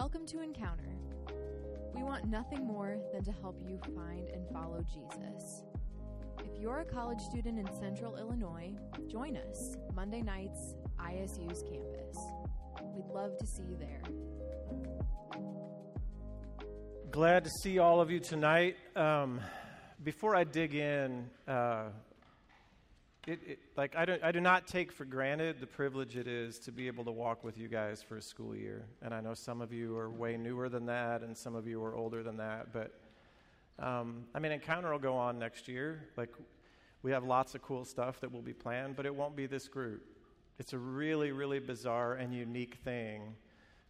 Welcome to Encounter. We want nothing more than to help you find and follow Jesus. If you're a college student in central Illinois, join us Monday nights, ISU's campus. We'd love to see you there. Glad to see all of you tonight. Um, before I dig in, uh, it, it, like I, don't, I do not take for granted the privilege it is to be able to walk with you guys for a school year. And I know some of you are way newer than that, and some of you are older than that. But um, I mean, Encounter will go on next year. Like we have lots of cool stuff that will be planned, but it won't be this group. It's a really, really bizarre and unique thing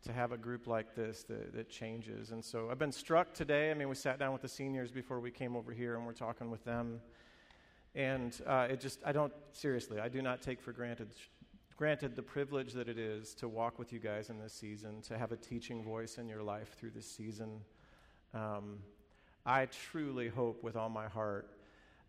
to have a group like this that, that changes. And so I've been struck today. I mean, we sat down with the seniors before we came over here, and we're talking with them. And uh, it just, I don't, seriously, I do not take for granted, granted the privilege that it is to walk with you guys in this season, to have a teaching voice in your life through this season. Um, I truly hope with all my heart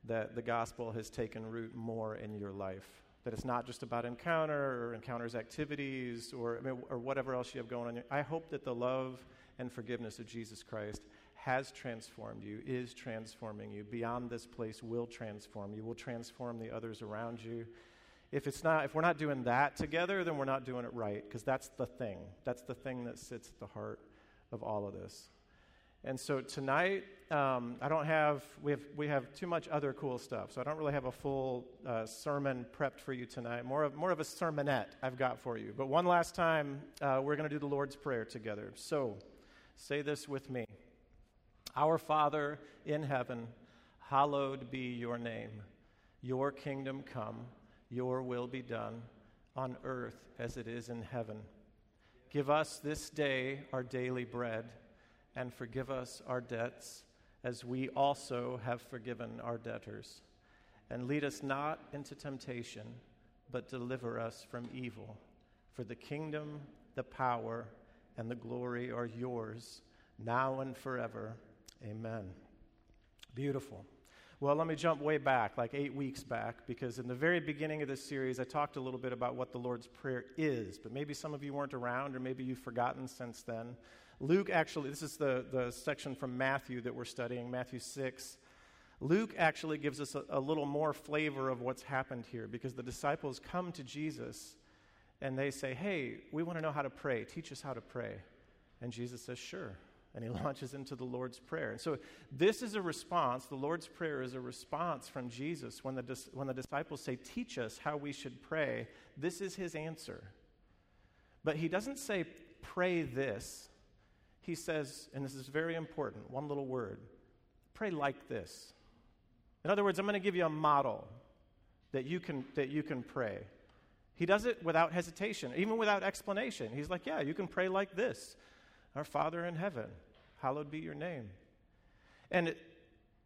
that the gospel has taken root more in your life. That it's not just about encounter or encounters activities or, I mean, or whatever else you have going on. I hope that the love and forgiveness of Jesus Christ has transformed you, is transforming you, beyond this place will transform you, will transform the others around you. If it's not, if we're not doing that together, then we're not doing it right, because that's the thing. That's the thing that sits at the heart of all of this. And so tonight, um, I don't have we, have we have too much other cool stuff, so I don't really have a full uh, sermon prepped for you tonight. More of more of a sermonette I've got for you. But one last time, uh, we're going to do the Lord's Prayer together. So, say this with me. Our Father in heaven, hallowed be your name. Your kingdom come, your will be done, on earth as it is in heaven. Give us this day our daily bread, and forgive us our debts, as we also have forgiven our debtors. And lead us not into temptation, but deliver us from evil. For the kingdom, the power, and the glory are yours, now and forever. Amen. Beautiful. Well, let me jump way back, like eight weeks back, because in the very beginning of this series, I talked a little bit about what the Lord's Prayer is, but maybe some of you weren't around, or maybe you've forgotten since then. Luke actually, this is the, the section from Matthew that we're studying, Matthew 6. Luke actually gives us a, a little more flavor of what's happened here, because the disciples come to Jesus and they say, Hey, we want to know how to pray. Teach us how to pray. And Jesus says, Sure and he launches into the Lord's Prayer. And so, this is a response. The Lord's Prayer is a response from Jesus when the, when the disciples say, Teach us how we should pray. This is his answer. But he doesn't say, Pray this. He says, and this is very important, one little word pray like this. In other words, I'm going to give you a model that you can, that you can pray. He does it without hesitation, even without explanation. He's like, Yeah, you can pray like this. Our Father in heaven, hallowed be your name. And it,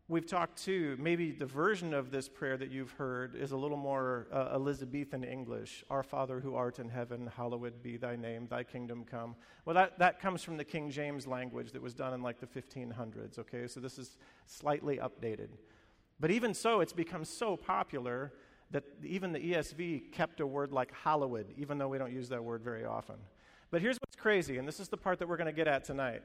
we've talked too, maybe the version of this prayer that you've heard is a little more uh, Elizabethan English. Our Father who art in heaven, hallowed be thy name, thy kingdom come. Well, that, that comes from the King James language that was done in like the 1500s, okay? So this is slightly updated. But even so, it's become so popular that even the ESV kept a word like hallowed, even though we don't use that word very often. But here's what's crazy, and this is the part that we're going to get at tonight.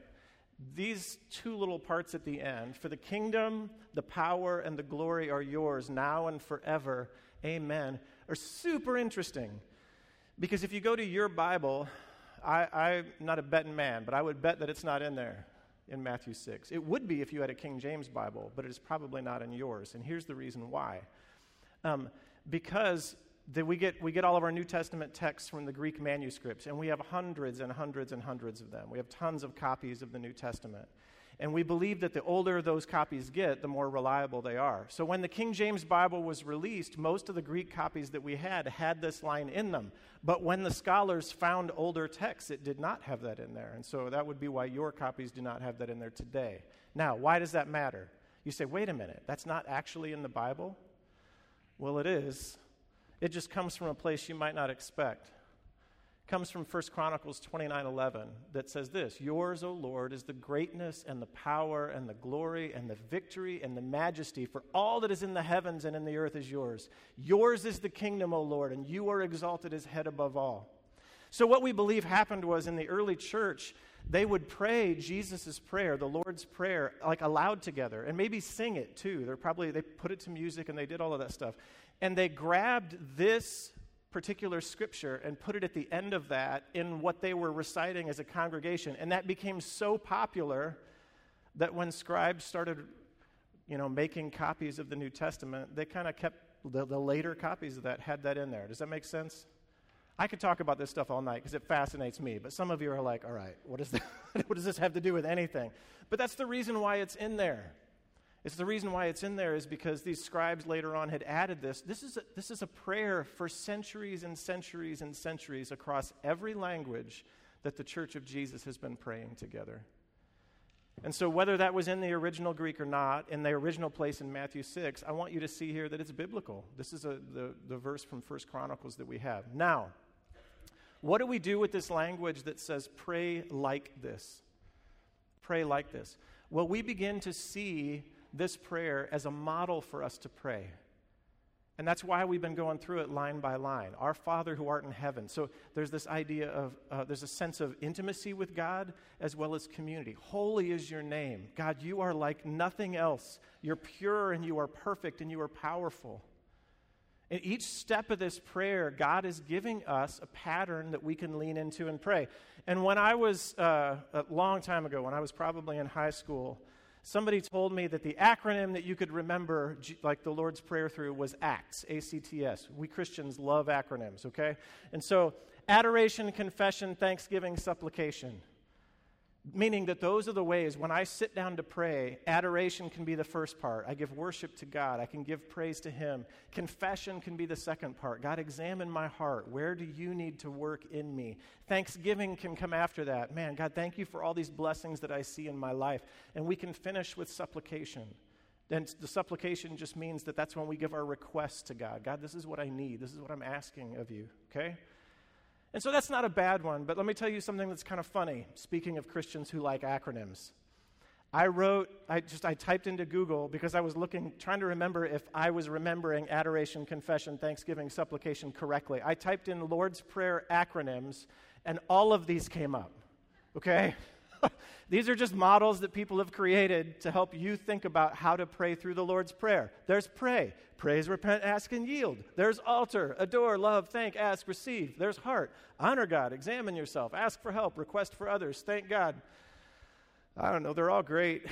These two little parts at the end for the kingdom, the power, and the glory are yours now and forever. Amen. Are super interesting. Because if you go to your Bible, I, am not a betting man, but I would bet that it's not in there in Matthew 6. It would be if you had a King James Bible, but it is probably not in yours. And here's the reason why. Um, because that we get, we get all of our New Testament texts from the Greek manuscripts, and we have hundreds and hundreds and hundreds of them. We have tons of copies of the New Testament. And we believe that the older those copies get, the more reliable they are. So when the King James Bible was released, most of the Greek copies that we had had this line in them. But when the scholars found older texts, it did not have that in there. And so that would be why your copies do not have that in there today. Now, why does that matter? You say, wait a minute, that's not actually in the Bible? Well, it is it just comes from a place you might not expect. It comes from 1 Chronicles 29 11 that says this Yours, O Lord, is the greatness and the power and the glory and the victory and the majesty, for all that is in the heavens and in the earth is yours. Yours is the kingdom, O Lord, and you are exalted as head above all. So, what we believe happened was in the early church, they would pray Jesus' prayer, the Lord's Prayer, like aloud together, and maybe sing it too. They're probably, they put it to music and they did all of that stuff. And they grabbed this particular scripture and put it at the end of that in what they were reciting as a congregation. And that became so popular that when scribes started, you know, making copies of the New Testament, they kind of kept the, the later copies of that had that in there. Does that make sense? I could talk about this stuff all night because it fascinates me, but some of you are like, all right, what, is that? what does this have to do with anything? But that's the reason why it's in there. It's the reason why it's in there is because these scribes later on had added this. This is a, this is a prayer for centuries and centuries and centuries across every language that the church of Jesus has been praying together. And so, whether that was in the original Greek or not, in the original place in Matthew 6, I want you to see here that it's biblical. This is a, the, the verse from First Chronicles that we have. Now, what do we do with this language that says, pray like this? Pray like this. Well, we begin to see this prayer as a model for us to pray. And that's why we've been going through it line by line. Our Father who art in heaven. So there's this idea of, uh, there's a sense of intimacy with God as well as community. Holy is your name. God, you are like nothing else. You're pure and you are perfect and you are powerful. In each step of this prayer, God is giving us a pattern that we can lean into and pray. And when I was, uh, a long time ago, when I was probably in high school, somebody told me that the acronym that you could remember, like the Lord's Prayer through, was ACTS, A C T S. We Christians love acronyms, okay? And so, adoration, confession, thanksgiving, supplication. Meaning that those are the ways when I sit down to pray, adoration can be the first part. I give worship to God, I can give praise to Him. Confession can be the second part. God, examine my heart. Where do you need to work in me? Thanksgiving can come after that. Man, God, thank you for all these blessings that I see in my life. And we can finish with supplication. Then the supplication just means that that's when we give our requests to God. God, this is what I need. This is what I'm asking of you, okay? And so that's not a bad one, but let me tell you something that's kind of funny. Speaking of Christians who like acronyms, I wrote, I just, I typed into Google because I was looking, trying to remember if I was remembering adoration, confession, thanksgiving, supplication correctly. I typed in Lord's Prayer acronyms, and all of these came up. Okay? These are just models that people have created to help you think about how to pray through the Lord's Prayer. There's pray, praise, repent, ask, and yield. There's altar, adore, love, thank, ask, receive. There's heart, honor God, examine yourself, ask for help, request for others, thank God. I don't know, they're all great.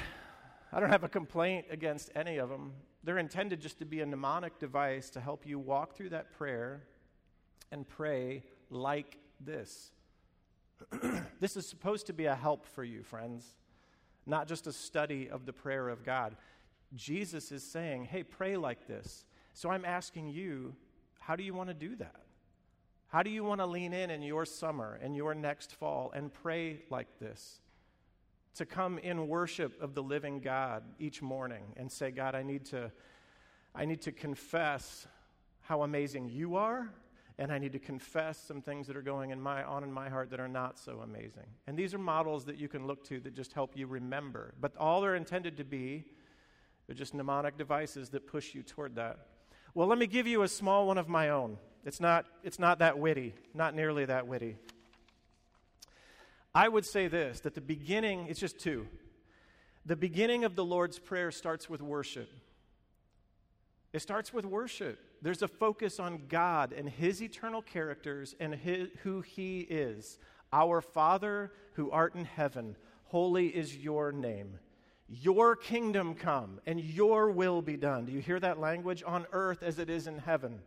I don't have a complaint against any of them. They're intended just to be a mnemonic device to help you walk through that prayer and pray like this. this is supposed to be a help for you, friends, not just a study of the prayer of God. Jesus is saying, hey, pray like this. So I'm asking you, how do you want to do that? How do you want to lean in in your summer and your next fall and pray like this? To come in worship of the living God each morning and say, God, I need to, I need to confess how amazing you are and I need to confess some things that are going in my, on in my heart that are not so amazing. And these are models that you can look to that just help you remember. But all they're intended to be are just mnemonic devices that push you toward that. Well, let me give you a small one of my own. It's not, it's not that witty, not nearly that witty. I would say this that the beginning, it's just two. The beginning of the Lord's Prayer starts with worship. It starts with worship. There's a focus on God and His eternal characters and his, who He is. Our Father who art in heaven, holy is your name. Your kingdom come and your will be done. Do you hear that language? On earth as it is in heaven.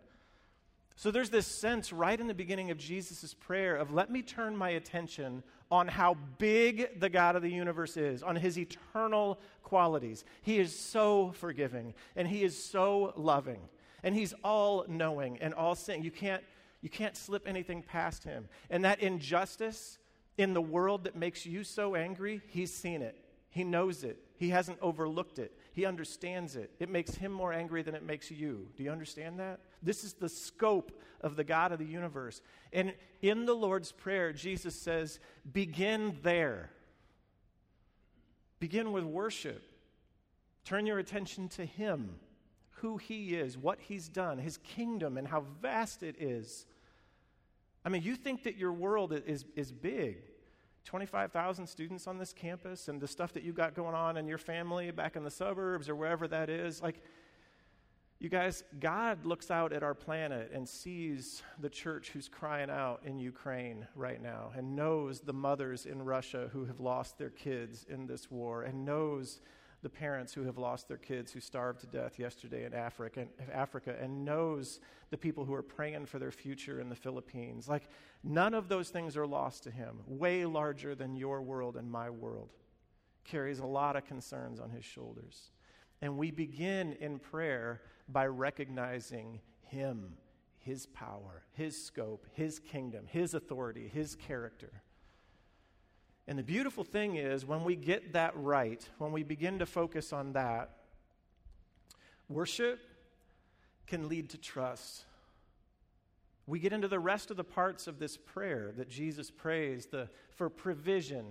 So there's this sense right in the beginning of Jesus' prayer of let me turn my attention on how big the God of the universe is, on his eternal qualities. He is so forgiving and he is so loving and he's all knowing and all seeing. You can't, you can't slip anything past him. And that injustice in the world that makes you so angry, he's seen it. He knows it. He hasn't overlooked it. He understands it. It makes him more angry than it makes you. Do you understand that? This is the scope of the God of the universe. And in the Lord's Prayer, Jesus says, begin there. Begin with worship. Turn your attention to Him, who He is, what He's done, His kingdom, and how vast it is. I mean, you think that your world is, is big. 25,000 students on this campus and the stuff that you got going on in your family back in the suburbs or wherever that is. Like, you guys, God looks out at our planet and sees the church who's crying out in Ukraine right now and knows the mothers in Russia who have lost their kids in this war and knows the parents who have lost their kids who starved to death yesterday in Africa, Africa and knows the people who are praying for their future in the Philippines. Like, none of those things are lost to him. Way larger than your world and my world. Carries a lot of concerns on his shoulders. And we begin in prayer by recognizing him, his power, his scope, his kingdom, his authority, his character. And the beautiful thing is, when we get that right, when we begin to focus on that, worship can lead to trust. We get into the rest of the parts of this prayer that Jesus prays the, for provision.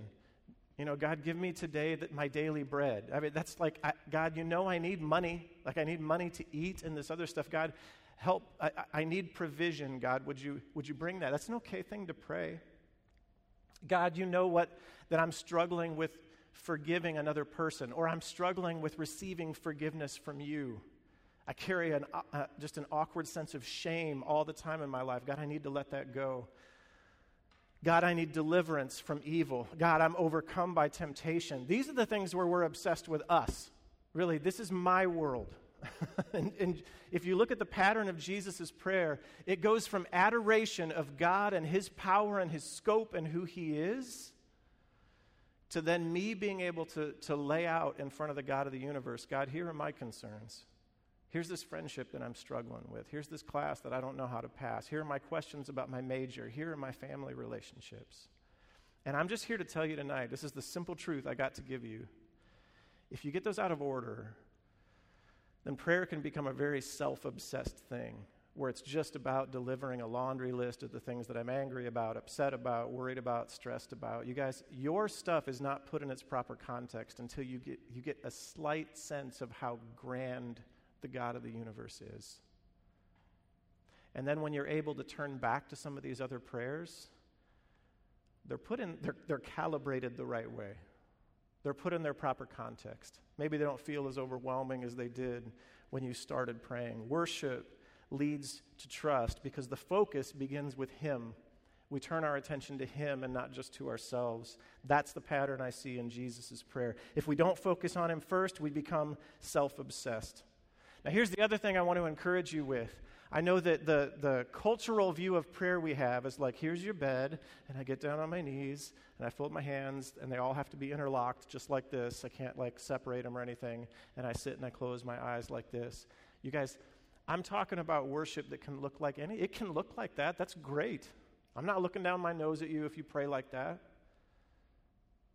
You know, God, give me today that my daily bread. I mean, that's like, I, God, you know I need money. Like, I need money to eat and this other stuff. God, help. I, I need provision. God, would you, would you bring that? That's an okay thing to pray. God, you know what, that I'm struggling with forgiving another person, or I'm struggling with receiving forgiveness from you. I carry an, uh, uh, just an awkward sense of shame all the time in my life. God, I need to let that go. God, I need deliverance from evil. God, I'm overcome by temptation. These are the things where we're obsessed with us. Really, this is my world. and, and, if you look at the pattern of Jesus' prayer, it goes from adoration of God and his power and his scope and who he is to then me being able to, to lay out in front of the God of the universe God, here are my concerns. Here's this friendship that I'm struggling with. Here's this class that I don't know how to pass. Here are my questions about my major. Here are my family relationships. And I'm just here to tell you tonight this is the simple truth I got to give you. If you get those out of order, then prayer can become a very self obsessed thing where it's just about delivering a laundry list of the things that I'm angry about, upset about, worried about, stressed about. You guys, your stuff is not put in its proper context until you get, you get a slight sense of how grand the God of the universe is. And then when you're able to turn back to some of these other prayers, they're put in, they're, they're calibrated the right way. They're put in their proper context. Maybe they don't feel as overwhelming as they did when you started praying. Worship leads to trust because the focus begins with Him. We turn our attention to Him and not just to ourselves. That's the pattern I see in Jesus' prayer. If we don't focus on Him first, we become self obsessed. Now, here's the other thing I want to encourage you with I know that the, the cultural view of prayer we have is like, here's your bed, and I get down on my knees, and I fold my hands, and they all have to be interlocked just like this. I can't like separate them or anything. And I sit and I close my eyes like this. You guys, I'm talking about worship that can look like any, it can look like that. That's great. I'm not looking down my nose at you if you pray like that.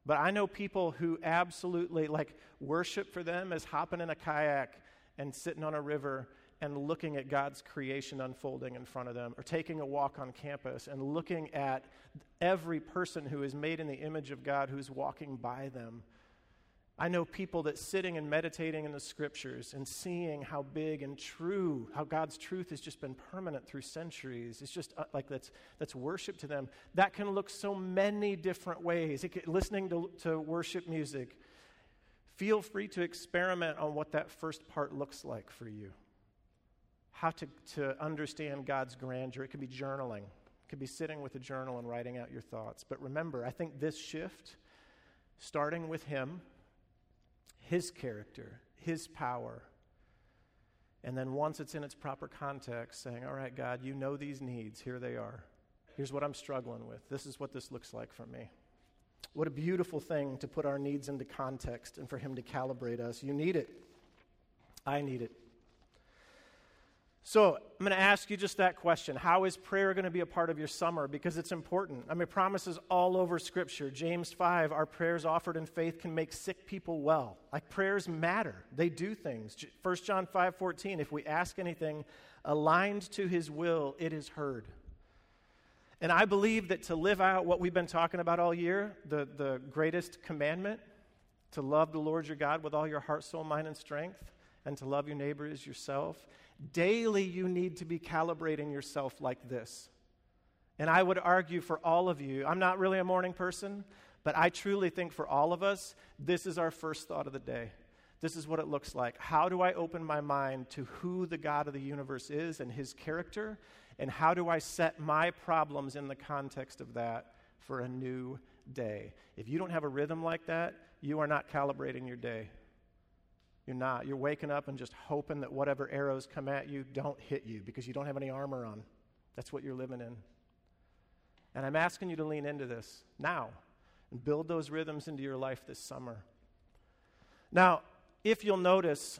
But I know people who absolutely like worship for them as hopping in a kayak and sitting on a river and looking at God's creation unfolding in front of them, or taking a walk on campus and looking at every person who is made in the image of God who's walking by them. I know people that sitting and meditating in the scriptures and seeing how big and true, how God's truth has just been permanent through centuries. It's just uh, like that's, that's worship to them. That can look so many different ways. Can, listening to, to worship music, feel free to experiment on what that first part looks like for you how to, to understand God's grandeur. It could be journaling, it could be sitting with a journal and writing out your thoughts. But remember, I think this shift, starting with Him, His character, His power, and then once it's in its proper context, saying, All right, God, you know these needs. Here they are. Here's what I'm struggling with. This is what this looks like for me. What a beautiful thing to put our needs into context and for Him to calibrate us. You need it. I need it. So, I'm going to ask you just that question. How is prayer going to be a part of your summer? Because it's important. I mean, promises all over Scripture. James 5, our prayers offered in faith can make sick people well. Like, prayers matter, they do things. 1 John 5 14, if we ask anything aligned to his will, it is heard. And I believe that to live out what we've been talking about all year, the, the greatest commandment, to love the Lord your God with all your heart, soul, mind, and strength, and to love your neighbor as yourself, Daily, you need to be calibrating yourself like this. And I would argue for all of you, I'm not really a morning person, but I truly think for all of us, this is our first thought of the day. This is what it looks like. How do I open my mind to who the God of the universe is and his character? And how do I set my problems in the context of that for a new day? If you don't have a rhythm like that, you are not calibrating your day. You're not. You're waking up and just hoping that whatever arrows come at you don't hit you because you don't have any armor on. That's what you're living in. And I'm asking you to lean into this now and build those rhythms into your life this summer. Now, if you'll notice,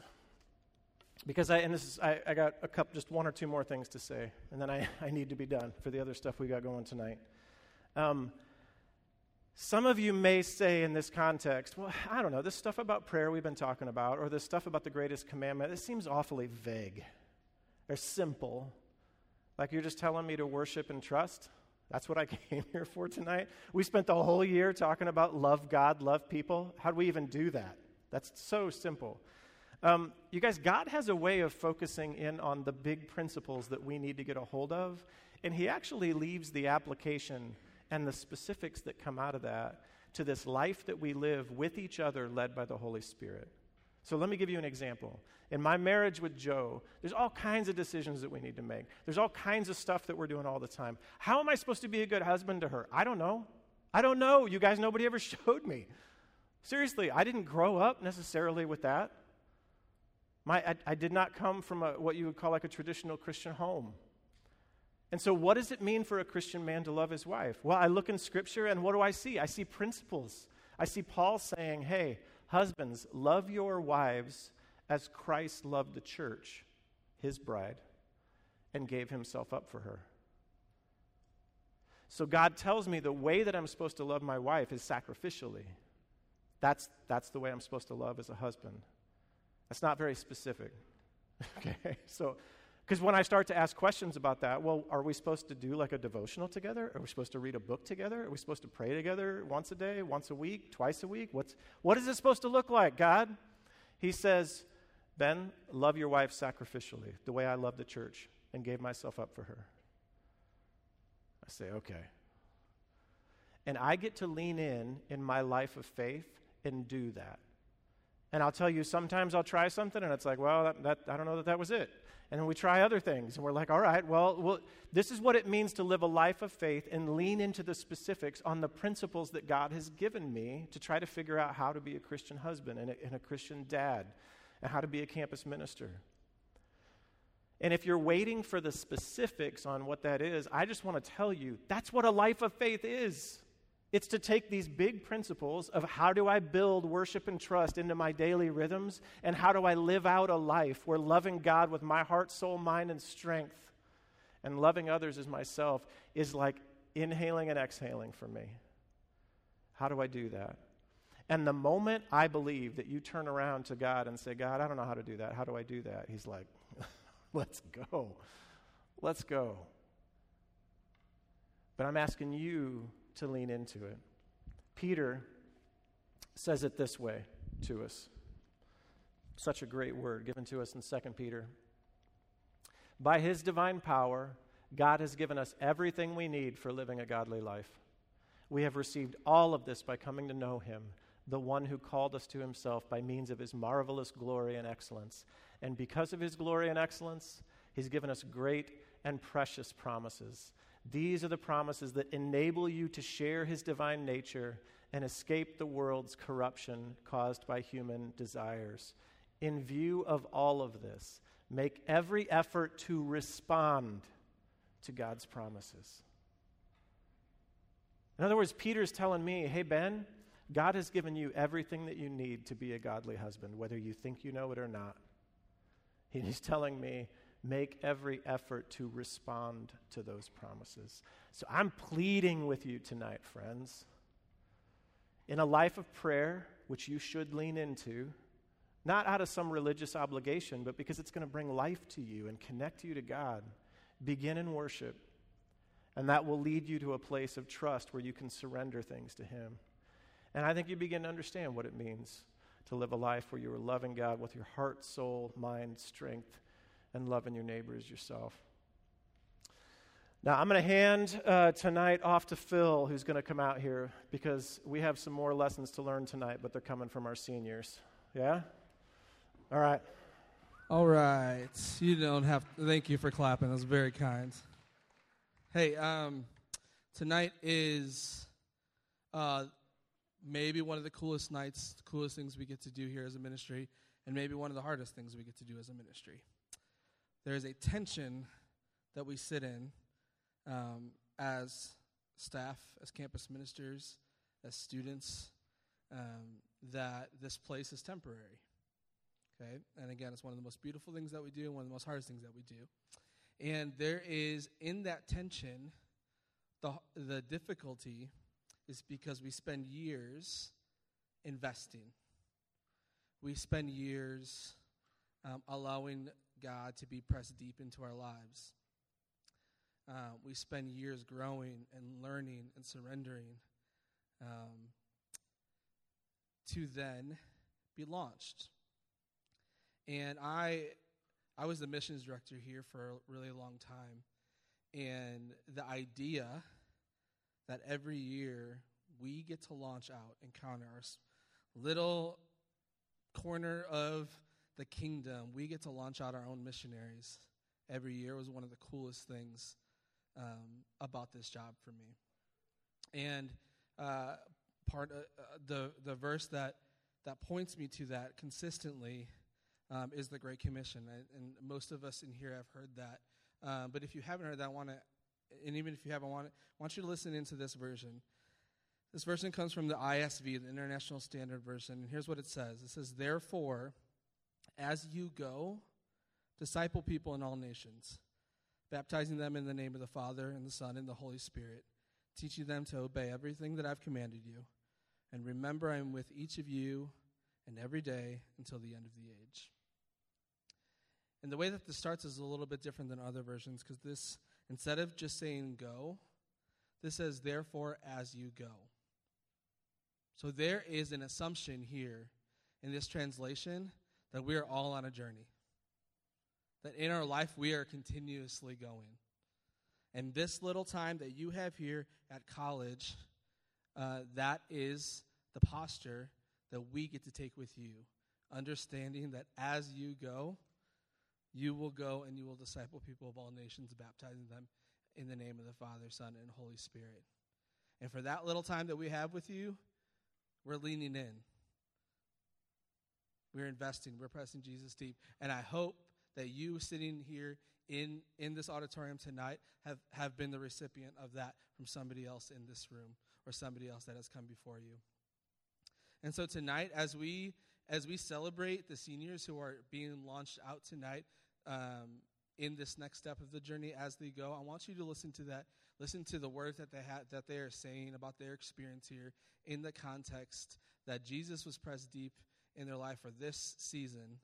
because I, and this is, I, I got a couple, just one or two more things to say, and then I, I need to be done for the other stuff we got going tonight. Um, some of you may say in this context, well, I don't know, this stuff about prayer we've been talking about, or this stuff about the greatest commandment, it seems awfully vague or simple. Like you're just telling me to worship and trust. That's what I came here for tonight. We spent the whole year talking about love God, love people. How do we even do that? That's so simple. Um, you guys, God has a way of focusing in on the big principles that we need to get a hold of, and He actually leaves the application and the specifics that come out of that to this life that we live with each other, led by the Holy Spirit. So let me give you an example. In my marriage with Joe, there's all kinds of decisions that we need to make. There's all kinds of stuff that we're doing all the time. How am I supposed to be a good husband to her? I don't know. I don't know. You guys, nobody ever showed me. Seriously, I didn't grow up necessarily with that. My, I, I did not come from a, what you would call like a traditional Christian home. And so, what does it mean for a Christian man to love his wife? Well, I look in Scripture, and what do I see? I see principles. I see Paul saying, hey, husbands, love your wives as Christ loved the church, his bride, and gave himself up for her. So, God tells me the way that I'm supposed to love my wife is sacrificially. That's, that's the way I'm supposed to love as a husband. That's not very specific. okay, so because when I start to ask questions about that, well, are we supposed to do like a devotional together? Are we supposed to read a book together? Are we supposed to pray together once a day, once a week, twice a week? What's, what is it supposed to look like, God? He says, Ben, love your wife sacrificially, the way I love the church and gave myself up for her. I say, okay. And I get to lean in in my life of faith and do that. And I'll tell you, sometimes I'll try something and it's like, well, that, that, I don't know that that was it. And then we try other things and we're like, all right, well, well, this is what it means to live a life of faith and lean into the specifics on the principles that God has given me to try to figure out how to be a Christian husband and a, and a Christian dad and how to be a campus minister. And if you're waiting for the specifics on what that is, I just want to tell you that's what a life of faith is. It's to take these big principles of how do I build worship and trust into my daily rhythms, and how do I live out a life where loving God with my heart, soul, mind, and strength, and loving others as myself is like inhaling and exhaling for me. How do I do that? And the moment I believe that you turn around to God and say, God, I don't know how to do that. How do I do that? He's like, let's go. Let's go. But I'm asking you to lean into it. Peter says it this way to us. Such a great word given to us in 2 Peter. By his divine power, God has given us everything we need for living a godly life. We have received all of this by coming to know him, the one who called us to himself by means of his marvelous glory and excellence. And because of his glory and excellence, he's given us great and precious promises these are the promises that enable you to share his divine nature and escape the world's corruption caused by human desires. In view of all of this, make every effort to respond to God's promises. In other words, Peter's telling me, hey, Ben, God has given you everything that you need to be a godly husband, whether you think you know it or not. He's telling me, make every effort to respond to those promises. So I'm pleading with you tonight, friends. In a life of prayer, which you should lean into, not out of some religious obligation, but because it's going to bring life to you and connect you to God, begin in worship. And that will lead you to a place of trust where you can surrender things to Him. And I think you begin to understand what it means to live a life where you are loving God with your heart, soul, mind, strength, and loving your neighbor as yourself. Now, I'm going to hand uh, tonight off to Phil, who's going to come out here because we have some more lessons to learn tonight, but they're coming from our seniors. Yeah? All right. All right. You don't have to, thank you for clapping. That's very kind. Hey, um, tonight is uh, maybe one of the coolest nights, the coolest things we get to do here as a ministry, and maybe one of the hardest things we get to do as a ministry. There is a tension that we sit in um, as staff, as campus ministers, as students, um, that this place is temporary. Okay? And again, it's one of the most beautiful things that we do one of the most hardest things that we do. And there is, in that tension, the, the difficulty is because we spend years investing. We spend years um, allowing God to be pressed deep into our lives. Uh, we spend years growing and learning and surrendering um, to then be launched. And I, I was the missions director here for a really long time. And the idea that every year we get to launch out Encounter our little corner of the kingdom, we get to launch out our own missionaries every year was one of the coolest things um, about this job for me. And uh, part of, uh, the the verse that that points me to that consistently um, is the Great Commission, I, and most of us in here have heard that. Um, but if you haven't heard that, I want to, and even if you haven't, want, want you to listen into this version. This version comes from the ISV, the International Standard Version, and here's what it says. It says, "Therefore, as you go, disciple people in all nations." baptizing them in the name of the Father, and the Son, and the Holy Spirit, teaching them to obey everything that I've commanded you. And remember, I am with each of you and every day until the end of the age. And the way that this starts is a little bit different than other versions because this, instead of just saying go, this says, therefore, as you go. So there is an assumption here in this translation that we are all on a journey that in our life we are continuously going. And this little time that you have here at college, uh, that is the posture that we get to take with you, understanding that as you go, you will go and you will disciple people of all nations, baptizing them in the name of the Father, Son, and Holy Spirit. And for that little time that we have with you, we're leaning in. We're investing. We're pressing Jesus deep. And I hope that you sitting here in, in this auditorium tonight have, have been the recipient of that from somebody else in this room or somebody else that has come before you. And so tonight, as we as we celebrate the seniors who are being launched out tonight um, in this next step of the journey as they go, I want you to listen to that. Listen to the words that they ha- that they are saying about their experience here in the context that Jesus was pressed deep in their life for this season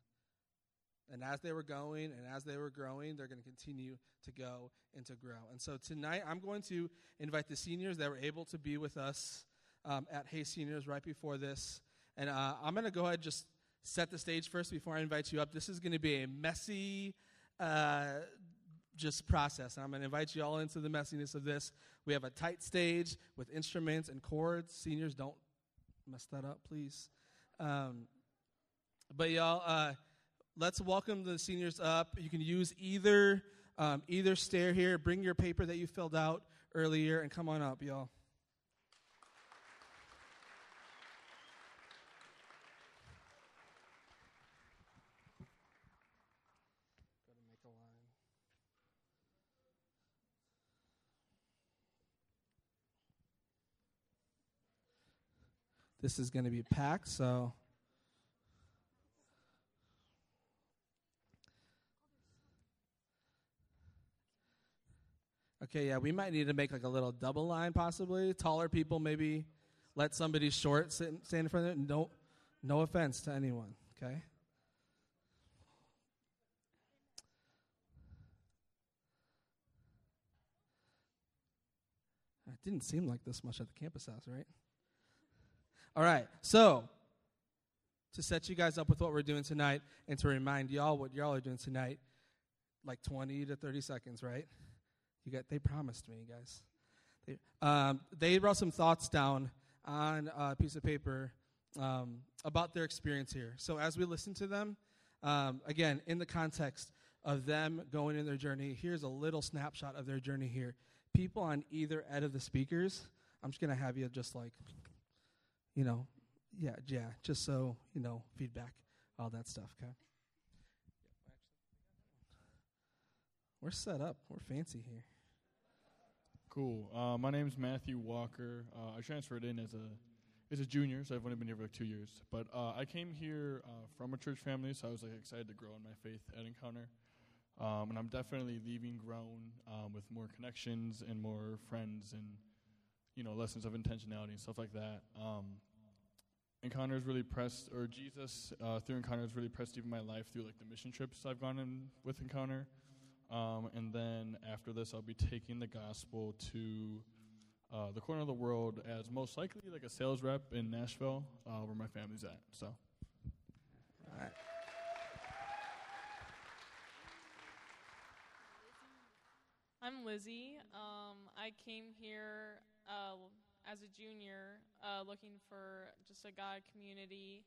and as they were going and as they were growing, they're going to continue to go and to grow. And so tonight, I'm going to invite the seniors that were able to be with us um, at Hey Seniors right before this. And uh, I'm going to go ahead and just set the stage first before I invite you up. This is going to be a messy, uh, just process. And I'm going to invite you all into the messiness of this. We have a tight stage with instruments and chords. Seniors, don't mess that up, please. Um, but y'all, uh, let's welcome the seniors up. You can use either um, either stair here. Bring your paper that you filled out earlier and come on up, y'all. This is going to be packed, so Okay, yeah, we might need to make like a little double line possibly. Taller people maybe let somebody short sit, stand in front of it. No, no offense to anyone, okay? It didn't seem like this much at the campus house, right? All right, so to set you guys up with what we're doing tonight and to remind y'all what y'all are doing tonight, like 20 to 30 seconds, right? You get they promised me, guys. They, um, they wrote some thoughts down on a piece of paper um, about their experience here. So as we listen to them, um, again, in the context of them going in their journey, here's a little snapshot of their journey here. People on either end of the speakers, I'm just going to have you just like, you know, yeah, yeah, just so, you know, feedback, all that stuff, okay? We're set up. We're fancy here. Cool. Uh, my name is Matthew Walker. Uh, I transferred in as a as a junior, so I've only been here for like two years. But uh, I came here uh, from a church family, so I was like excited to grow in my faith at Encounter. Um, and I'm definitely leaving grown um, with more connections and more friends and you know lessons of intentionality and stuff like that. Um, Encounter has really pressed, or Jesus uh, through Encounter has really pressed even my life through like the mission trips I've gone in with Encounter. Um, and then after this, I'll be taking the gospel to uh, the corner of the world as most likely like a sales rep in Nashville, uh, where my family's at. So. All right. I'm Lizzie. Um, I came here uh, as a junior, uh, looking for just a God community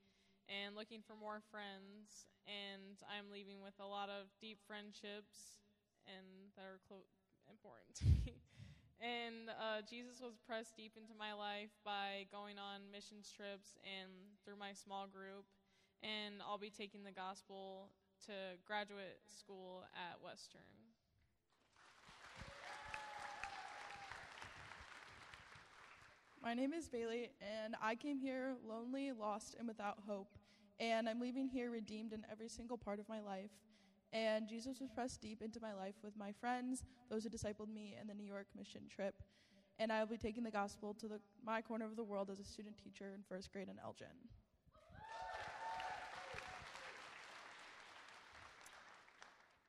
and looking for more friends. And I'm leaving with a lot of deep friendships and that are clo- important to me. and uh, Jesus was pressed deep into my life by going on missions trips and through my small group. And I'll be taking the gospel to graduate school at Western. My name is Bailey, and I came here lonely, lost, and without hope. And I'm leaving here redeemed in every single part of my life. And Jesus was pressed deep into my life with my friends, those who discipled me in the New York mission trip. And I will be taking the gospel to the, my corner of the world as a student teacher in first grade in Elgin.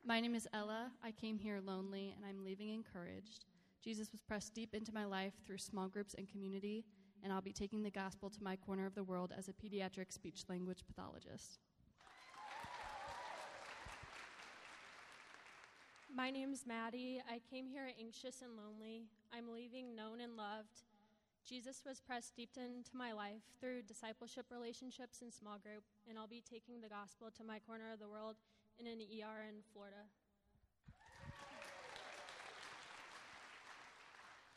My name is Ella. I came here lonely and I'm leaving encouraged. Jesus was pressed deep into my life through small groups and community, and I'll be taking the gospel to my corner of the world as a pediatric speech language pathologist. My name's Maddie. I came here anxious and lonely. I'm leaving known and loved. Jesus was pressed deep into my life through discipleship relationships and small group, and I'll be taking the gospel to my corner of the world in an ER in Florida.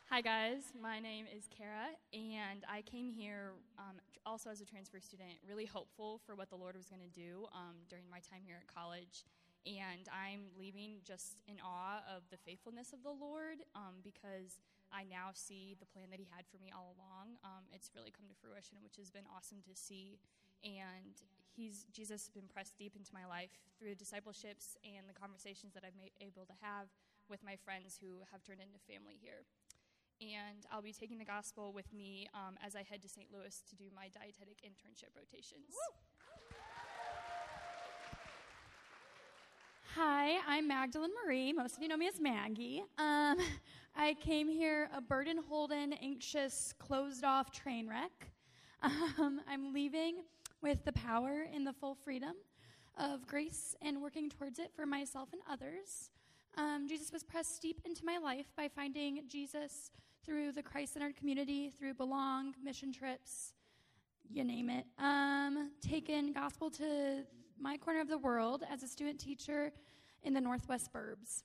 Hi, guys. My name is Kara, and I came here um, also as a transfer student, really hopeful for what the Lord was going to do um, during my time here at college. And I'm leaving just in awe of the faithfulness of the Lord um, because I now see the plan that He had for me all along. Um, it's really come to fruition, which has been awesome to see. And He's Jesus has been pressed deep into my life through the discipleships and the conversations that I've been able to have with my friends who have turned into family here and I'll be taking the gospel with me um, as I head to St. Louis to do my dietetic internship rotations. Woo! Hi, I'm Magdalene Marie. Most of you know me as Maggie. Um, I came here a burden holden, anxious, closed off train wreck. Um, I'm leaving with the power and the full freedom of grace and working towards it for myself and others. Um, Jesus was pressed deep into my life by finding Jesus through the Christ centered community, through Belong, mission trips, you name it. Um, taken gospel to my corner of the world as a student teacher in the Northwest Burbs.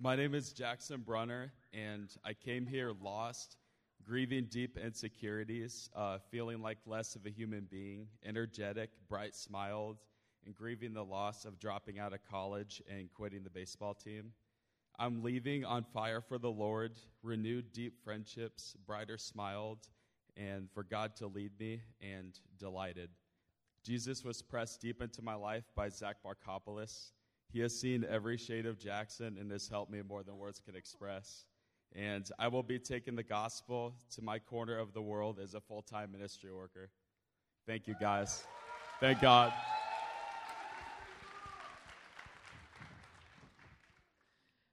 My name is Jackson Brunner, and I came here lost, grieving deep insecurities, uh, feeling like less of a human being, energetic, bright smiled, and grieving the loss of dropping out of college and quitting the baseball team. I'm leaving on fire for the Lord, renewed deep friendships, brighter smiled, and for God to lead me and delighted. Jesus was pressed deep into my life by Zach Markopoulos. He has seen every shade of Jackson and has helped me more than words can express. And I will be taking the gospel to my corner of the world as a full time ministry worker. Thank you, guys. Thank God.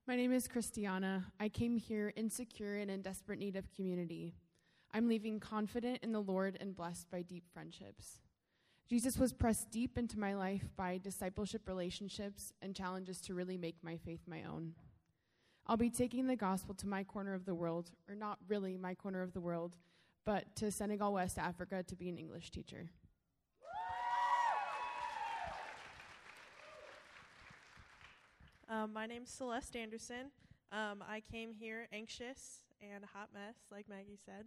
My name is Christiana. I came here insecure and in desperate need of community. I'm leaving confident in the Lord and blessed by deep friendships. Jesus was pressed deep into my life by discipleship relationships and challenges to really make my faith my own. I'll be taking the gospel to my corner of the world, or not really my corner of the world, but to Senegal, West Africa to be an English teacher. Um, my name's Celeste Anderson. Um, I came here anxious and a hot mess, like Maggie said.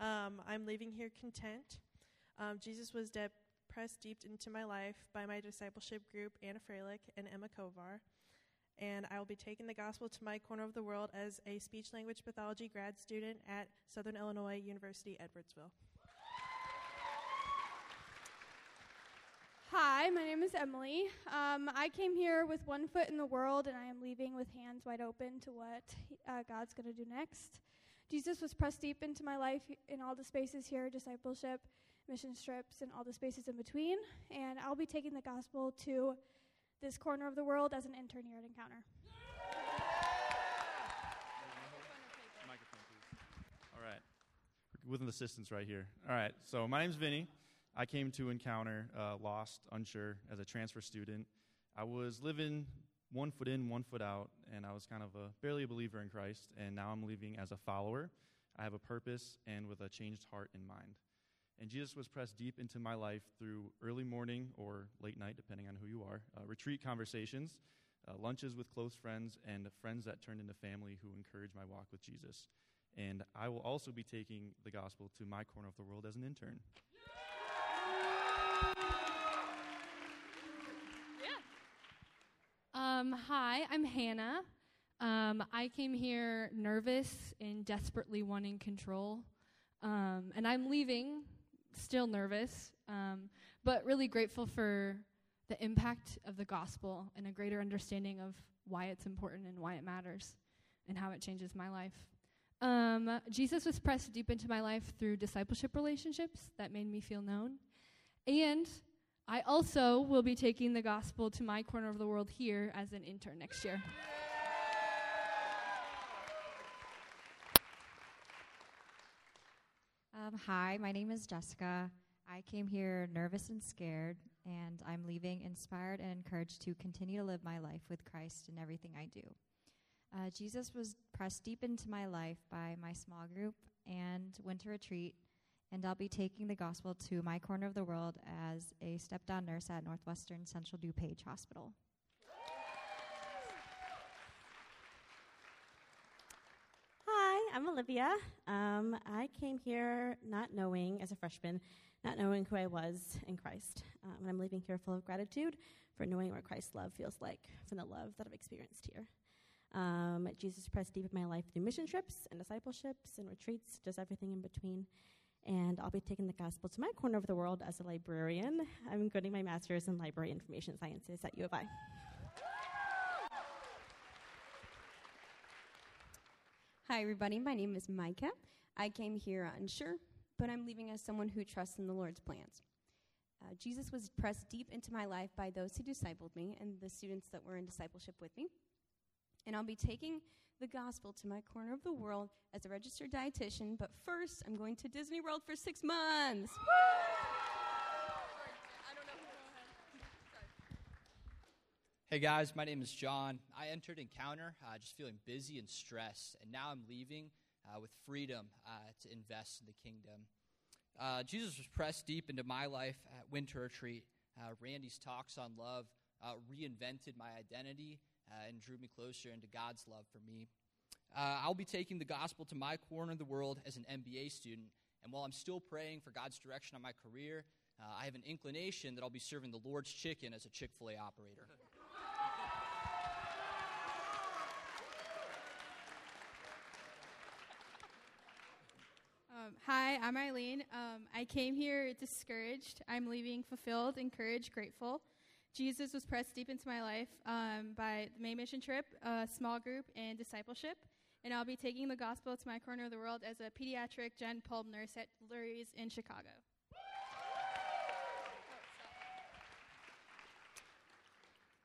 Um, I'm leaving here content. Um, Jesus was pressed deep into my life by my discipleship group, Anna Freilich and Emma Kovar. And I will be taking the gospel to my corner of the world as a speech language pathology grad student at Southern Illinois University, Edwardsville. Hi, my name is Emily. Um, I came here with one foot in the world, and I am leaving with hands wide open to what uh, God's going to do next. Jesus was pressed deep into my life in all the spaces here discipleship, mission trips, and all the spaces in between. And I'll be taking the gospel to this corner of the world as an intern here at Encounter. All right. With an assistance right here. All right. So my name's Vinny. I came to Encounter uh, lost, unsure, as a transfer student. I was living one foot in, one foot out, and I was kind of a barely a believer in Christ. And now I'm leaving as a follower. I have a purpose and with a changed heart in mind. And Jesus was pressed deep into my life through early morning or late night, depending on who you are, uh, retreat conversations, uh, lunches with close friends, and friends that turned into family who encouraged my walk with Jesus. And I will also be taking the gospel to my corner of the world as an intern. Um, hi, I'm Hannah. Um, I came here nervous and desperately wanting control. Um, and I'm leaving still nervous, um, but really grateful for the impact of the gospel and a greater understanding of why it's important and why it matters and how it changes my life. Um, Jesus was pressed deep into my life through discipleship relationships that made me feel known. And I also will be taking the gospel to my corner of the world here as an intern next year. Um, hi, my name is Jessica. I came here nervous and scared, and I'm leaving inspired and encouraged to continue to live my life with Christ in everything I do. Uh, Jesus was pressed deep into my life by my small group and winter retreat, and I'll be taking the gospel to my corner of the world as a step down nurse at Northwestern Central DuPage Hospital. Hi, I'm Olivia. Um, I came here not knowing, as a freshman, not knowing who I was in Christ. Um, and I'm leaving here full of gratitude for knowing what Christ's love feels like from the love that I've experienced here. Um, Jesus pressed deep in my life through mission trips and discipleships and retreats, just everything in between. And I'll be taking the gospel to my corner of the world as a librarian. I'm getting my master's in library information sciences at U of I. Hi, everybody. My name is Micah. I came here unsure, but I'm leaving as someone who trusts in the Lord's plans. Uh, Jesus was pressed deep into my life by those who discipled me and the students that were in discipleship with me. And I'll be taking the gospel to my corner of the world as a registered dietitian, but first I'm going to Disney World for six months. Hey guys, my name is John. I entered Encounter uh, just feeling busy and stressed, and now I'm leaving uh, with freedom uh, to invest in the kingdom. Uh, Jesus was pressed deep into my life at Winter Retreat. Uh, Randy's talks on love uh, reinvented my identity and drew me closer into God's love for me. I'll be taking the gospel to my corner of the world as an MBA student, and while I'm still praying for God's direction on my career, I have an inclination that I'll be serving the Lord's chicken as a Chick fil A operator. Um, hi, I'm Eileen. Um, I came here discouraged. I'm leaving fulfilled, encouraged, grateful. Jesus was pressed deep into my life um, by the May Mission Trip, a small group, and discipleship. And I'll be taking the gospel to my corner of the world as a pediatric gen pulm nurse at Lurie's in Chicago.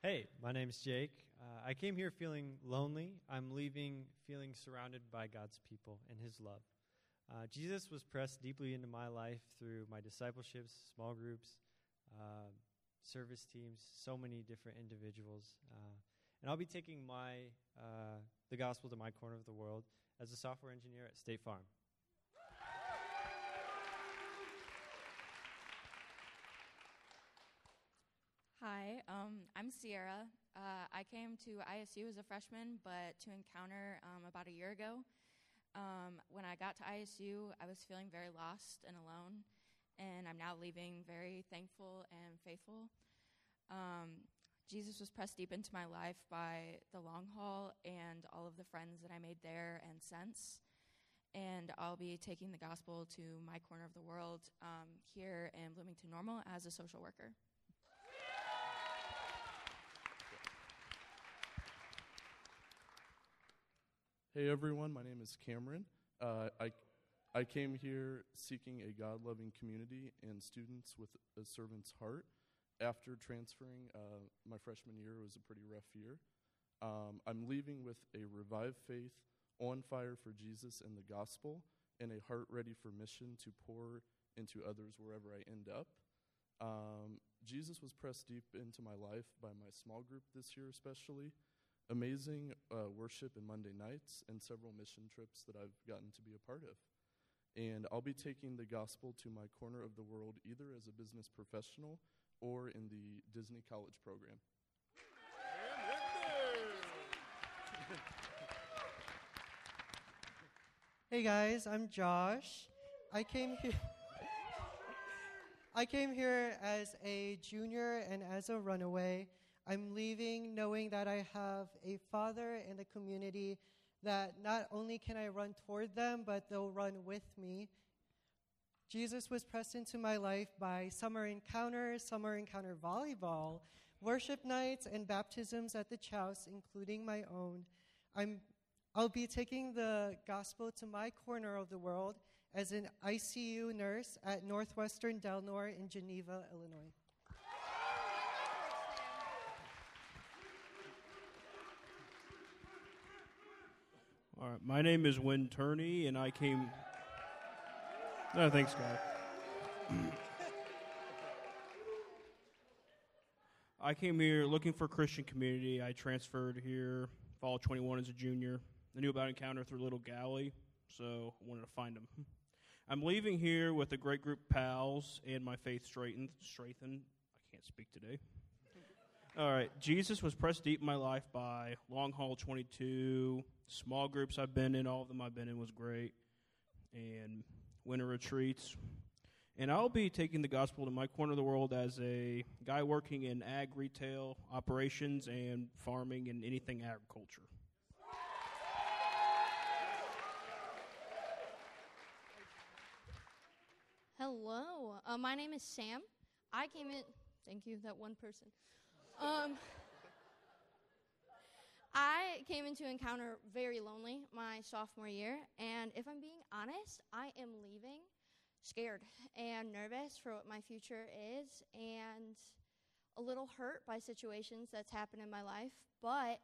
Hey, my name's Jake. Uh, I came here feeling lonely. I'm leaving feeling surrounded by God's people and His love. Uh, Jesus was pressed deeply into my life through my discipleships, small groups, uh, service teams, so many different individuals. Uh, and I'll be taking my uh, the gospel to my corner of the world as a software engineer at State Farm. Hi, um, I'm Sierra. Uh, I came to ISU as a freshman, but to encounter um, about a year ago. Um, when I got to ISU, I was feeling very lost and alone, and I'm now leaving very thankful and faithful. Um, Jesus was pressed deep into my life by the long haul and all of the friends that I made there and since. And I'll be taking the gospel to my corner of the world um, here in Bloomington Normal as a social worker. Hey everyone, my name is Cameron. Uh, I, I came here seeking a God loving community and students with a servant's heart. After transferring, uh, my freshman year was a pretty rough year. Um, I'm leaving with a revived faith, on fire for Jesus and the gospel, and a heart ready for mission to pour into others wherever I end up. Um, Jesus was pressed deep into my life by my small group this year, especially amazing uh, worship and Monday nights, and several mission trips that I've gotten to be a part of. And I'll be taking the gospel to my corner of the world either as a business professional or in the Disney College program. Hey guys, I'm Josh. I came here. I came here as a junior and as a runaway. I'm leaving knowing that I have a father and a community that not only can I run toward them, but they'll run with me. Jesus was pressed into my life by summer encounters, summer encounter volleyball, worship nights, and baptisms at the Chouse, including my own. I'm, I'll be taking the gospel to my corner of the world as an ICU nurse at Northwestern Delnor in Geneva, Illinois. All right, my name is Win Turney, and I came. No, thanks, God. I came here looking for Christian community. I transferred here fall 21 as a junior. I knew about Encounter through Little Galley, so I wanted to find them. I'm leaving here with a great group of pals and my faith straightened. Strengthened. I can't speak today. All right. Jesus was pressed deep in my life by Long Haul 22, small groups I've been in. All of them I've been in was great. And winter retreats. And I'll be taking the gospel to my corner of the world as a guy working in ag retail operations and farming and anything agriculture. Hello, uh, my name is Sam. I came in. Thank you, that one person. Um, I came into Encounter very lonely my sophomore year, and if I'm being honest, I am leaving scared and nervous for what my future is, and a little hurt by situations that's happened in my life. But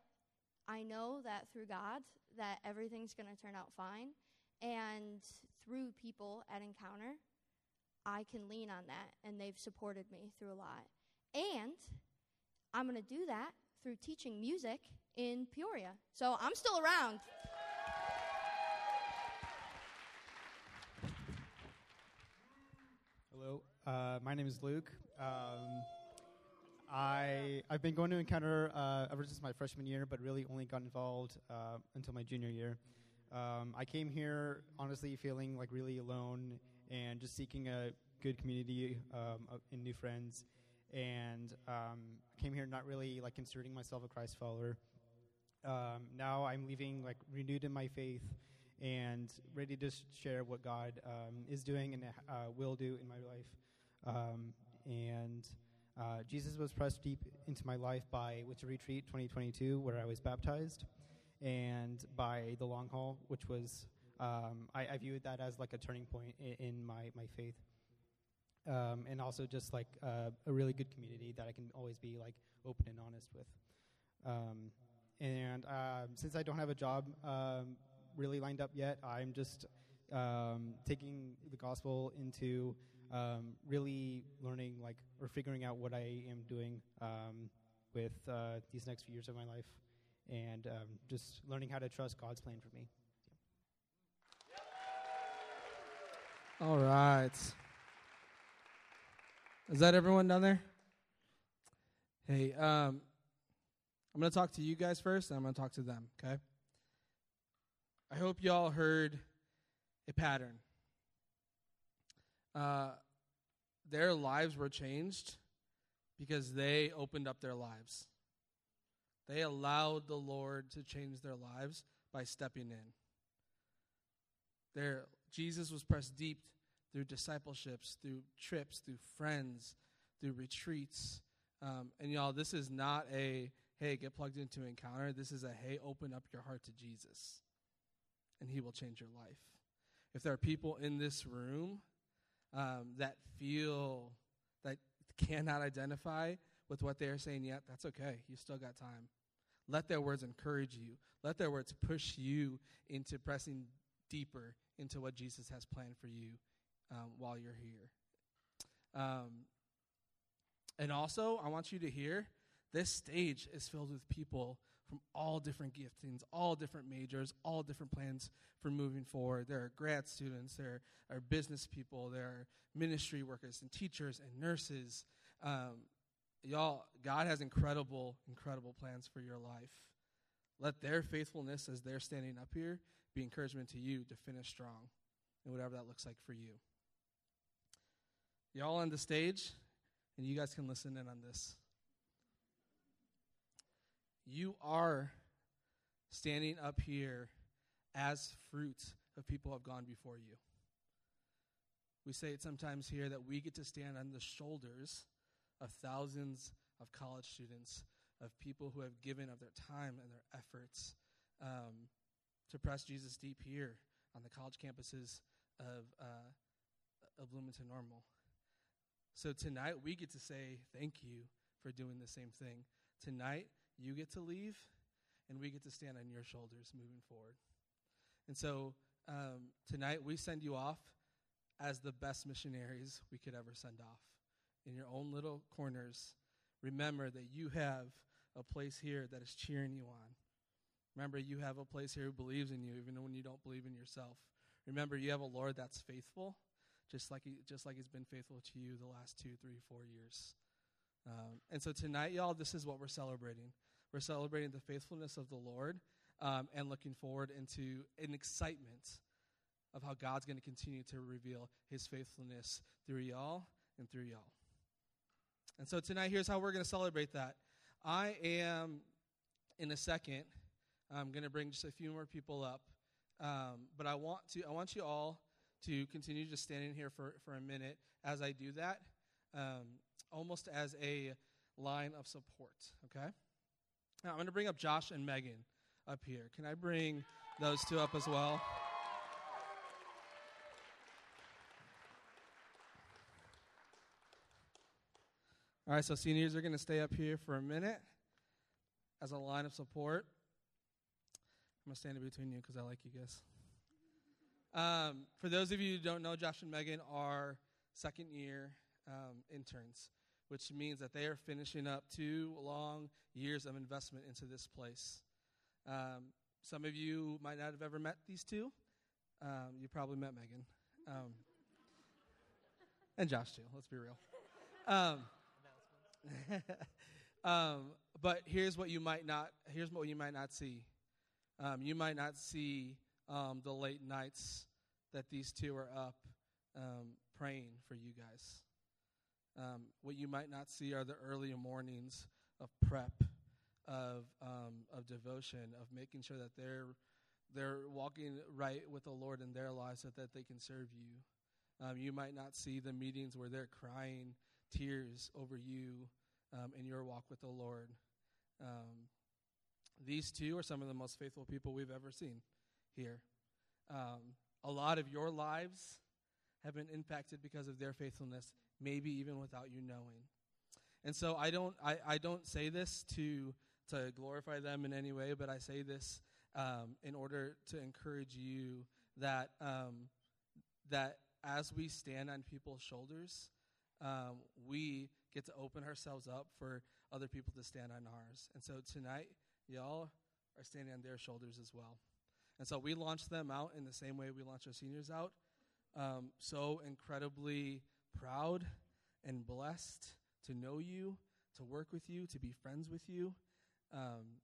I know that through God, that everything's going to turn out fine, and through people at Encounter, I can lean on that, and they've supported me through a lot. And I'm going to do that through teaching music in Peoria. So I'm still around. Hello, uh, my name is Luke. Um, I I've been going to Encounter uh, ever since my freshman year, but really only got involved uh, until my junior year. Um, I came here honestly feeling like really alone and just seeking a good community um, and new friends. And um, came here not really like considering myself a Christ follower. Um, now I'm leaving like renewed in my faith and ready to sh- share what God um, is doing and uh, will do in my life. Um, and uh, Jesus was pressed deep into my life by Winter Retreat 2022, where I was baptized, and by the long haul, which was um, I, I, viewed that as like a turning point in, in my, my faith. Um, and also just like uh, a really good community that I can always be like open and honest with. Um, and um, since I don't have a job um, really lined up yet, I'm just um, taking the gospel into um, really learning like or figuring out what I am doing with uh, these next few years of my life, and just learning how to trust God's plan for me. All right. Is that everyone down there? Hey, um, I'm going to talk to you guys first, and I'm going to talk to them, okay? I hope y'all heard a pattern. Uh, their lives were changed because they opened up their lives. They allowed the Lord to change their lives by stepping in. Their, Jesus was pressed deep through discipleships, through trips, through friends, through retreats. Um, and y'all, this is not a, hey, get plugged into encounter. This is a, hey, open up your heart to Jesus, and he will change your life. If there are people in this room um, that feel that cannot identify with what they are saying yet, that's okay. You still got time. Let their words encourage you. Let their words push you into pressing deeper into what Jesus has planned for you um, while you're here. Um, and also, I want you to hear this stage is filled with people from all different giftings, all different majors, all different plans for moving forward. There are grad students, there are business people, there are ministry workers and teachers and nurses. Um, y'all, God has incredible, incredible plans for your life. Let their faithfulness as they're standing up here be encouragement to you to finish strong and whatever that looks like for you. Y'all on the stage, and you guys can listen in on this. You are standing up here as fruit of people who have gone before you. We say it sometimes here that we get to stand on the shoulders of thousands of college students, of people who have given of their time and their efforts um, to press Jesus deep here on the college campuses of, uh, of Bloomington Normal. So tonight we get to say thank you for doing the same thing. Tonight you get to leave, and we get to stand on your shoulders moving forward. And so um, tonight we send you off as the best missionaries we could ever send off. In your own little corners, remember that you have a place here that is cheering you on. Remember, you have a place here who believes in you, even when you don't believe in yourself. Remember, you have a Lord that's faithful, just like he, just like He's been faithful to you the last two, three, four years. Um, and so tonight, y'all, this is what we're celebrating. We're celebrating the faithfulness of the Lord um, and looking forward into an excitement of how God's going to continue to reveal His faithfulness through y'all and through y'all. And so tonight, here's how we're going to celebrate that. I am, in a second, I'm going to bring just a few more people up. Um, but I want to, I want you all to continue just standing here for, for a minute as I do that, um, almost as a line of support, okay? Now, I'm going to bring up Josh and Megan up here. Can I bring those two up as well? All right, so seniors are going to stay up here for a minute as a line of support. I'm going to stand in between you because I like you guys. Um, for those of you who don't know, Josh and Megan are second year um, interns, which means that they are finishing up two long years of investment into this place. Um, some of you might not have ever met these two. Um, you probably met Megan. Um, and Josh, too. Let's be real. Um, but here's what you might not here's what you might not see. You might not see um, the late nights that these two are up um, praying for you guys. Um, what you might not see are the early mornings of prep, of um, of devotion, of making sure that they're they're walking right with the Lord in their lives so that they can serve you. Um, you might not see the meetings where they're crying tears over you um, in your walk with the Lord. These two are some of the most faithful people we've ever seen here. Um, a lot of your lives have been impacted because of their faithfulness, maybe even without you knowing. And so I don't, I, I don't say this to, to glorify them in any way, but I say this um, in order to encourage you that, um, that as we stand on people's shoulders, um, we get to open ourselves up for other people to stand on ours. And so tonight, y'all are standing on their shoulders as well. And so we launched them out in the same way we launched our seniors out. Um, so incredibly proud and blessed to know you, to work with you, to be friends with you, um,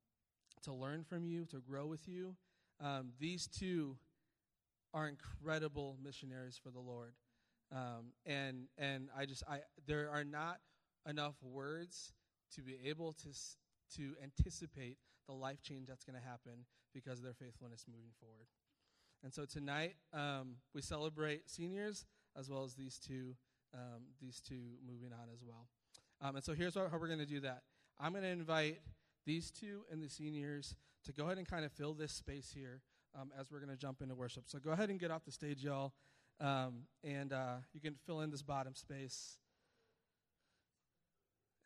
to learn from you, to grow with you. Um, these two are incredible missionaries for the Lord. Um, and and I just I there are not enough words to be able to to anticipate the life change that's going to happen because of their faithfulness moving forward. And so tonight um, we celebrate seniors as well as these two um, these two moving on as well. Um, and so here's how, how we're going to do that. I'm going to invite these two and the seniors to go ahead and kind of fill this space here um, as we're going to jump into worship. So go ahead and get off the stage, y'all, um, and uh, you can fill in this bottom space.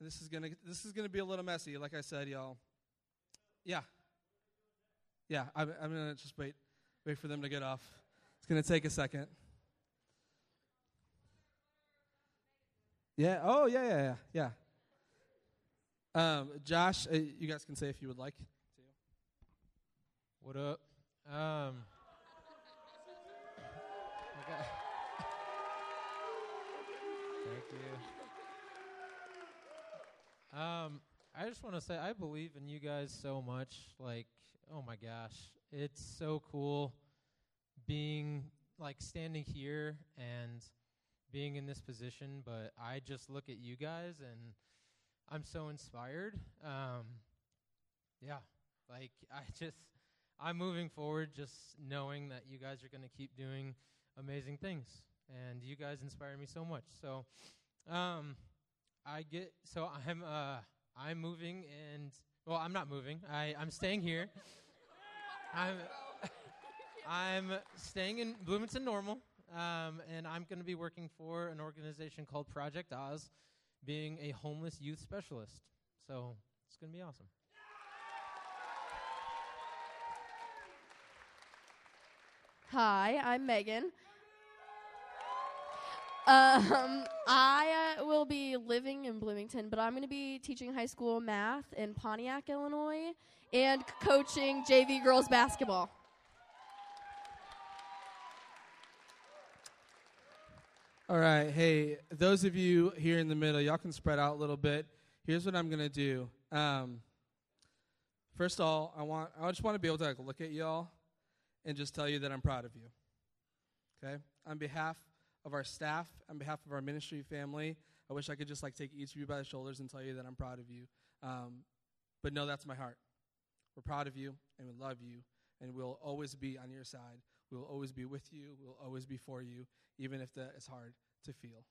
And this is gonna this is gonna be a little messy, like I said, y'all. Yeah, yeah. I'm, I'm gonna just wait wait for them to get off. It's gonna take a second. Yeah. Oh, yeah, yeah, yeah, yeah. Um, Josh, uh, you guys can say if you would like. What up? Um. Thank you. Um, I just want to say I believe in you guys so much. Like, oh my gosh, it's so cool being like standing here and being in this position. But I just look at you guys and I'm so inspired. Um, yeah, like I just I'm moving forward just knowing that you guys are going to keep doing amazing things. And you guys inspire me so much. So, um, I get so I'm uh I'm moving and well I'm not moving I I'm staying here. I'm I'm staying in Bloomington Normal, um, and I'm going to be working for an organization called Project Oz, being a homeless youth specialist. So it's going to be awesome. Hi, I'm Megan. Um, I uh, will be living in Bloomington, but I'm going to be teaching high school math in Pontiac, Illinois, and coaching JV girls basketball. All right. Hey, those of you here in the middle, y'all can spread out a little bit. Here's what I'm going to do. Um, first of all, I want I just want to be able to like, look at y'all and just tell you that I'm proud of you. Okay? On behalf of our staff, on behalf of our ministry family, I wish I could just like take each of you by the shoulders and tell you that I'm proud of you. Um, but no, that's my heart. We're proud of you and we love you and we'll always be on your side. We'll always be with you. We'll always be for you, even if that is hard to feel.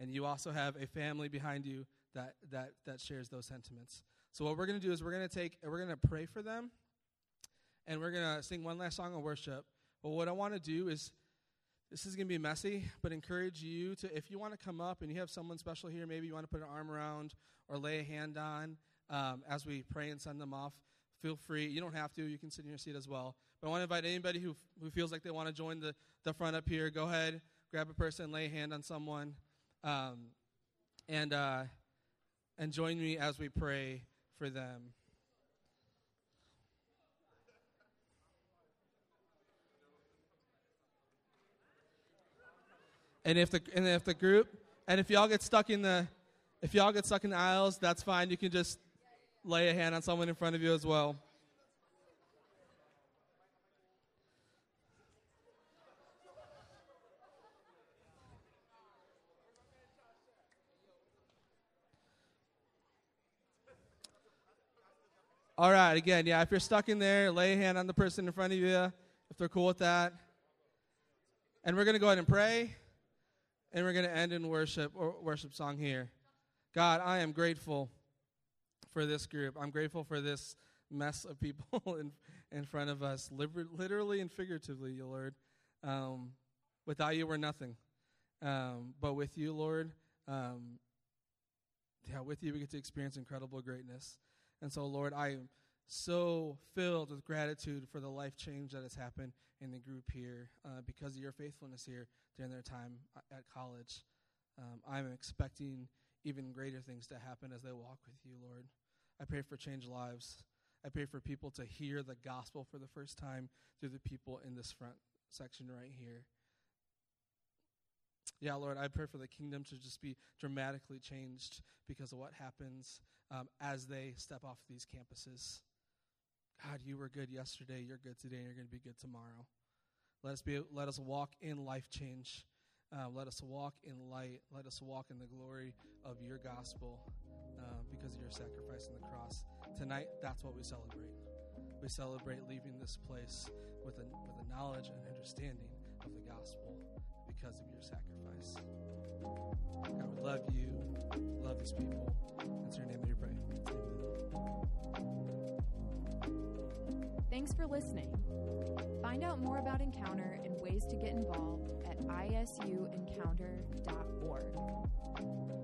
And you also have a family behind you that, that, that shares those sentiments. So what we're going to do is we're going to take, we're going to pray for them and we're going to sing one last song of worship. But what I want to do is, this is going to be messy, but encourage you to, if you want to come up and you have someone special here, maybe you want to put an arm around or lay a hand on um, as we pray and send them off, feel free. You don't have to, you can sit in your seat as well. But I want to invite anybody who, who feels like they want to join the, the front up here, go ahead, grab a person, lay a hand on someone, um, and, uh, and join me as we pray for them. And if the and if the group and if y'all get stuck in the if y'all get stuck in the aisles, that's fine. You can just lay a hand on someone in front of you as well. All right, again, yeah, if you're stuck in there, lay a hand on the person in front of you if they're cool with that. And we're going to go ahead and pray. And we're going to end in worship or worship song here. God, I am grateful for this group. I'm grateful for this mess of people in, in front of us, literally and figuratively, you Lord. Um, without you, we're nothing. Um, but with you, Lord, um, yeah, with you, we get to experience incredible greatness. And so, Lord, I am so filled with gratitude for the life change that has happened in the group here uh, because of your faithfulness here during their time at college. Um, I'm expecting even greater things to happen as they walk with you, Lord. I pray for changed lives. I pray for people to hear the gospel for the first time through the people in this front section right here. Yeah, Lord, I pray for the kingdom to just be dramatically changed because of what happens um, as they step off these campuses. God, you were good yesterday, you're good today, and you're going to be good tomorrow. Let us be. Let us walk in life change. Uh, let us walk in light. Let us walk in the glory of your gospel uh, because of your sacrifice on the cross. Tonight, that's what we celebrate. We celebrate leaving this place with a, with a knowledge and understanding of the gospel because of your sacrifice. God, we love you, love these people. In your name we pray. Amen. Thanks for listening. Find out more about Encounter and ways to get involved at isuencounter.org.